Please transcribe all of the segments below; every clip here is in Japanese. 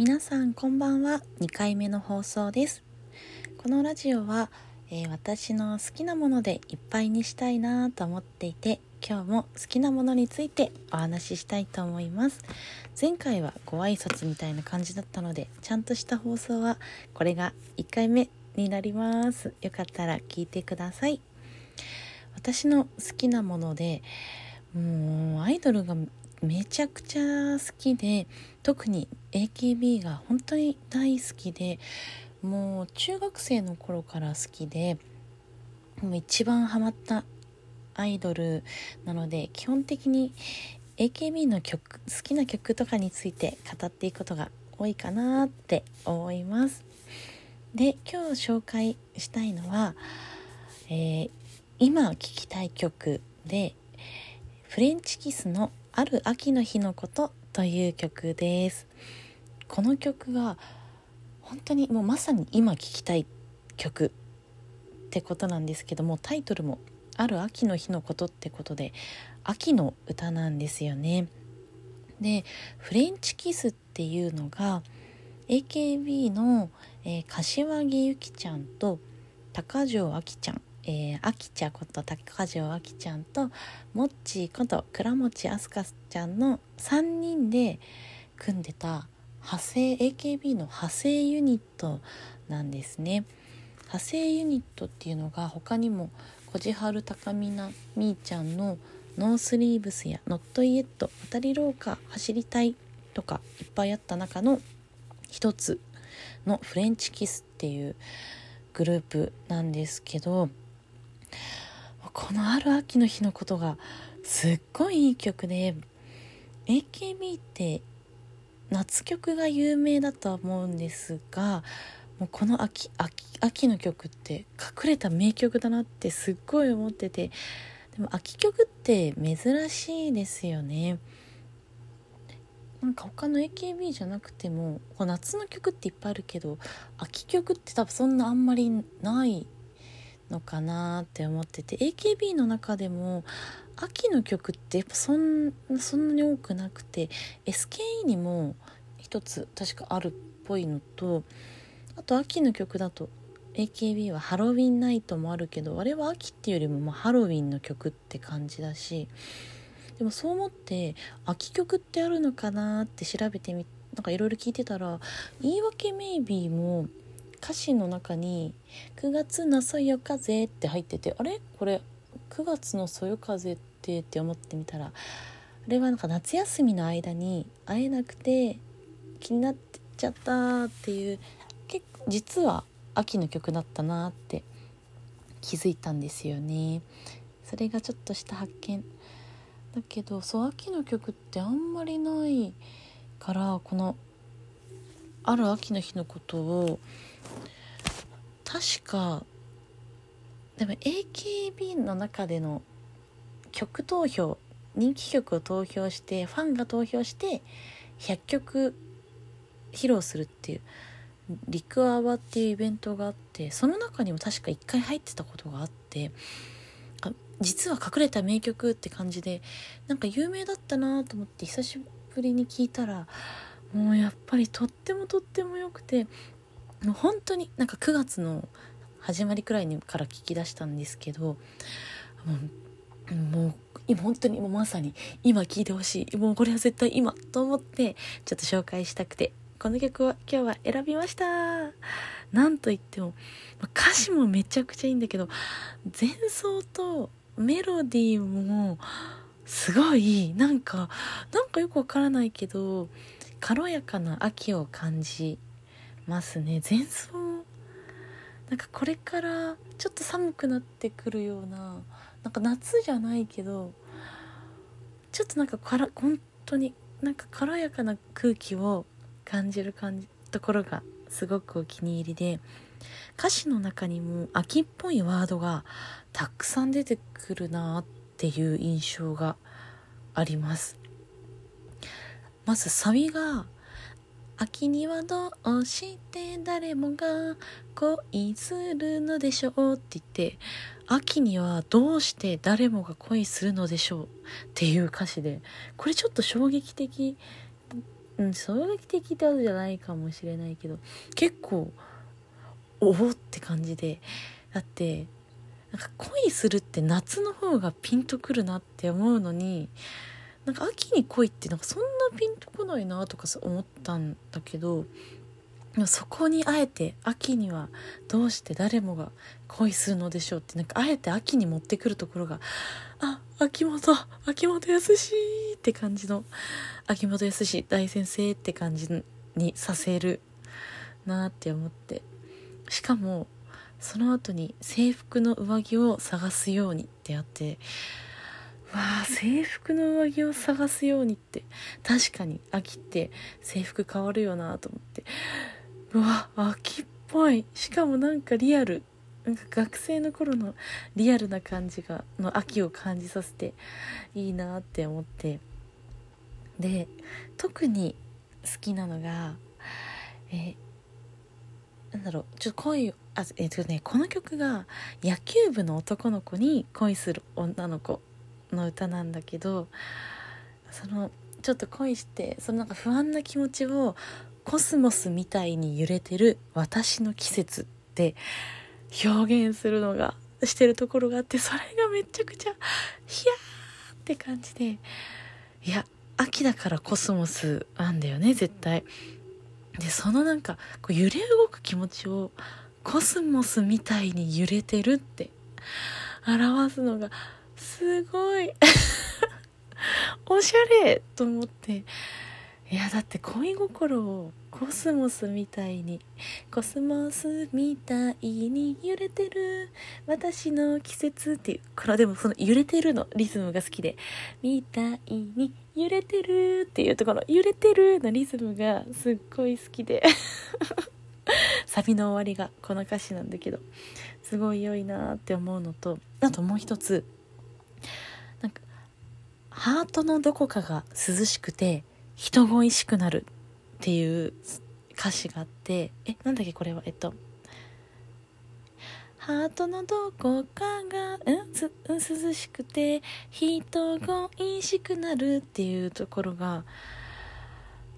皆さんこんばんは。2回目の放送です。このラジオは、えー、私の好きなものでいっぱいにしたいなと思っていて今日も好きなものについてお話ししたいと思います。前回はご挨拶みたいな感じだったのでちゃんとした放送はこれが1回目になります。よかったら聞いてください。私の好きなものでもうアイドルがめちゃくちゃ好きで特に AKB が本当に大好きでもう中学生の頃から好きでもう一番ハマったアイドルなので基本的に AKB の曲好きな曲とかについて語っていくことが多いかなって思います。で今日紹介したいのは、えー、今聴きたい曲でフレンチキスのある秋の日のことという曲です。この曲が本当にもうまさに今聴きたい曲ってことなんですけどもタイトルもある秋の日のことってことで秋の歌なんですよね。でフレンチキスっていうのが AKB の、えー、柏木由紀ちゃんと高城亜紀ちゃんえー、あきちゃこと高城あきちゃんともっちこと倉持あすかちゃんの3人で組んでた派生 AKB の派生ユニットなんですね。派生ユニットっていうのが他にもこじはる高見なみーちゃんのノースリーブスやノットイエット渡り廊下走りたいとかいっぱいあった中の一つのフレンチキスっていうグループなんですけどこのある秋の日のことがすっごいいい曲で AKB って夏曲が有名だとは思うんですがもうこの秋秋秋の曲って隠れた名曲だなってすっごい思っててでも秋曲って珍しいですよね。なんか他の AKB じゃなくても夏の曲っていっぱいあるけど秋曲って多分そんなあんまりないのかなって思ってて AKB の中でも秋の曲ってやっぱそんそんなに多くなくて SKE にも一つ確かあるっぽいのとあと秋の曲だと AKB はハロウィンナイトもあるけどあれは秋っていうよりもまハロウィンの曲って感じだしでもそう思って秋曲ってあるのかなって調べてみなんかいろいろ聞いてたら言い訳メイビーも歌詞の中に「9月のそよ風」って入っててあれ？これ9月のそよ風ってって思ってみたらあれはなんか夏休みの間に会えなくて気になっちゃったっていう結構実は秋の曲だったなって気づいたんですよね。それがちょっとした発見だけどそう秋の曲ってあんまりないからこのある秋の日のことを確かでも AKB の中での曲投票人気曲を投票してファンが投票して100曲披露するっていうリクアワっていうイベントがあってその中にも確か1回入ってたことがあって実は隠れた名曲って感じでなんか有名だったなと思って久しぶりに聞いたらもうやっぱりとってもとっても良くてもう本当になんか9月の始まりくらいにから聞き出したんですけどもうもう今本当にもうまさに今聴いてほしい。もうこれは絶対今と思ってちょっと紹介したくてこの曲は今日は選びました。なんといっても歌詞もめちゃくちゃいいんだけど前奏とメロディーもすごいなんかなんかよくわからないけど軽やかな秋を感じますね。前奏。なんかこれからちょっと寒くなってくるようななんか夏じゃないけどちょっとなんかから本当になんか軽やかな空気を感じる感じところがすごくお気に入りで歌詞の中にも秋っぽいワードがたくさん出てくるなっていう印象があります。まずサビが秋にはどうして誰もが恋するのでしょうって言って秋にはどうして誰もが恋するのでしょうっていう歌詞でこれちょっと衝撃的うん衝撃的ってことじゃないかもしれないけど結構おおって感じでだってなんか恋するって夏の方がピンとくるなって思うのになんか秋に恋ってなんかそんなピンとこないなとか思ったんだけどそこにあえて秋にはどうして誰もが恋するのでしょうってなんかあえて秋に持ってくるところがあ秋元秋元康って感じの秋元康大先生って感じにさせるなって思ってしかもその後に制服の上着を探すようにってあってわあ制服の上着を探すようにって。確かに秋って制服変わるよなと思って。うわ秋っぽい。しかもなんかリアル。なんか学生の頃のリアルな感じがの秋を感じさせていいなって思って。で特に好きなのがえなんだろう。ちょっと恋あえっとねこの曲が野球部の男の子に恋する女の子。の歌なんだけどそのちょっと恋してそのなんか不安な気持ちをコスモスみたいに揺れてる私の季節って表現するのがしてるところがあってそれがめちゃくちゃヒヤーって感じでいや秋だからコスモスなんだよね絶対。でそのなんかこう揺れ動く気持ちをコスモスみたいに揺れてるって表すのがすごい。おしゃれと思って。いやだって恋心をコスモスみたいに。コスモスみたいに揺れてる。私の季節っていう。これでもその揺れてるのリズムが好きで。みたいに揺れてるっていうところ。揺れてるのリズムがすっごい好きで。サビの終わりがこの歌詞なんだけど。すごい良いなって思うのとあともう一つ。ハートのどこかが涼しくて人恋しくなるっていう歌詞があってえなんだっけこれは？えっとハートのどこかが、うんす、うん、涼しくて人恋しくなるっていうところが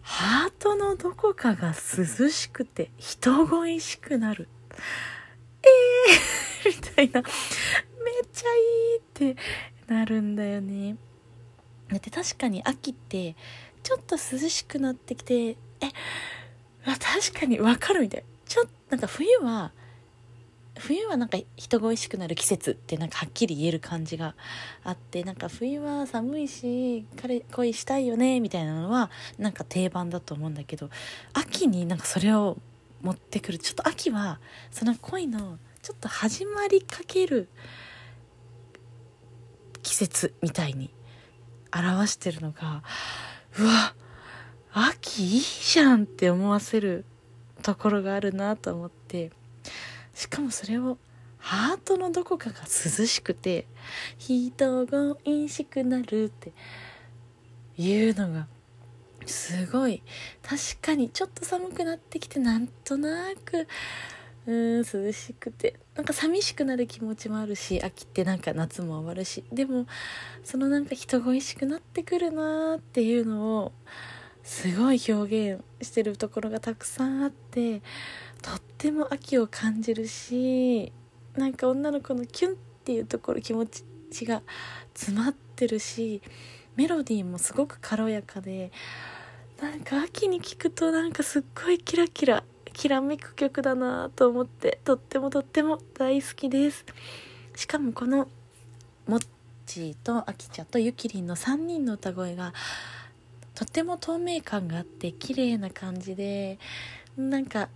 ハートのどこかが涼しくて人恋しくなる。えーみたいな。めっちゃいいってなるんだよね。だって確かに秋ってちょっと涼しくなってきてえ確かにわかるみたい。ちょっとなんか冬は冬はなんか人が恋しくなる季節ってなんかはっきり言える感じがあってなんか冬は寒いし彼恋したいよねみたいなのはなんか定番だと思うんだけど秋になんかそれを持ってくるちょっと秋はその恋のちょっと始まりかける季節みたいに表してるのがうわ秋いいじゃんって思わせるところがあるなと思ってしかもそれをハートのどこかが涼しくて人恋しくなるっていうのがすごい確かにちょっと寒くなってきてなんとなくうん涼しくて。なんか寂しくなる気持ちもあるし秋ってなんか夏も終わるし。でもそのなんか人恋しくなってくるなーっていうのをすごい表現してるところがたくさんあってとっても秋を感じるしなんか女の子のキュンっていうところ気持ちが詰まってるしメロディーもすごく軽やかでなんか秋に聴くとなんかすっごいキラキラきらめく曲だなと思ってとってもとっても大好きですしかもこのもっちとあきちゃんとゆきりんの3人の歌声がとっても透明感があって綺麗な感じでなんか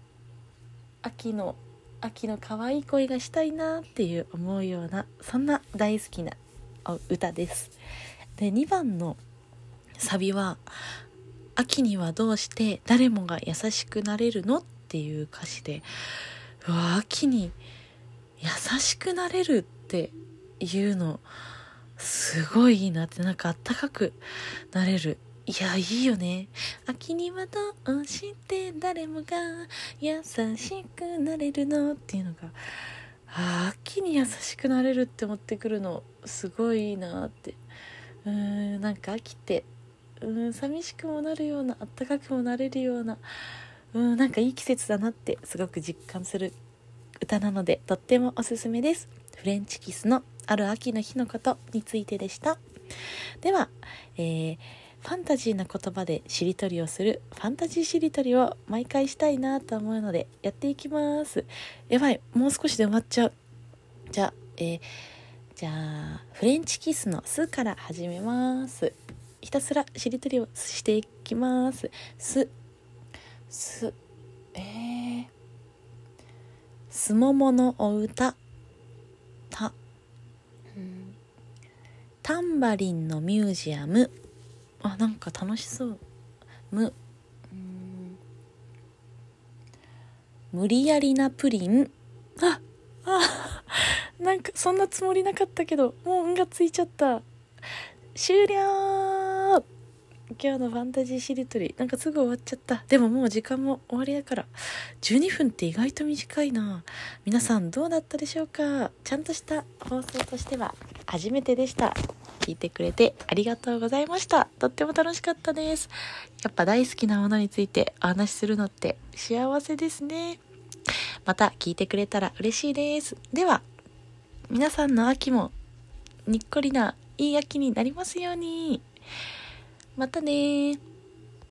秋の秋の可愛い声がしたいなっていう思うようなそんな大好きな歌ですで2番のサビは「秋にはどうして誰もが優しくなれるの?」っていう歌詞でうわ秋に優しくなれるっていうのすごいいいなってなんかあったかくなれる。いやいいよね。秋にはどうして誰もが優しくなれるの？っていうのがあ秋に優しくなれるって思ってくるのすごいいいなって。うーんなんか秋ってうん寂しくもなるようなあったかくもなれるようなうんなんかいい季節だなってすごく実感する歌なのでとってもおすすめです。フレンチキスのある秋の日のことについてでした。では、えー、ファンタジーな言葉でしりとりをするファンタジーしりとりを毎回したいなと思うのでやっていきます。やばいもう少しで終わっちゃう。じゃあ、えー、じゃあフレンチキスの「す」から始めます。ひたすらしりとりをしていきます。すすえー、すもものお歌。た、うん、タンバリンのミュージアム。あなんか楽しそう。む。うん無理やりなプリン。ああなんかそんなつもりなかったけどもう「ん」がついちゃった。終了今日のファンタジーしりとりなんかすぐ終わっちゃった。でももう時間も終わりだから。12分って意外と短いな。皆さんどうだったでしょうか？ちゃんとした放送としては初めてでした。聞いてくれてありがとうございました。とっても楽しかったです。やっぱ大好きなものについてお話しするのって幸せですね。また聞いてくれたら嬉しいです。では皆さんの秋もにっこりないい秋になりますように。またね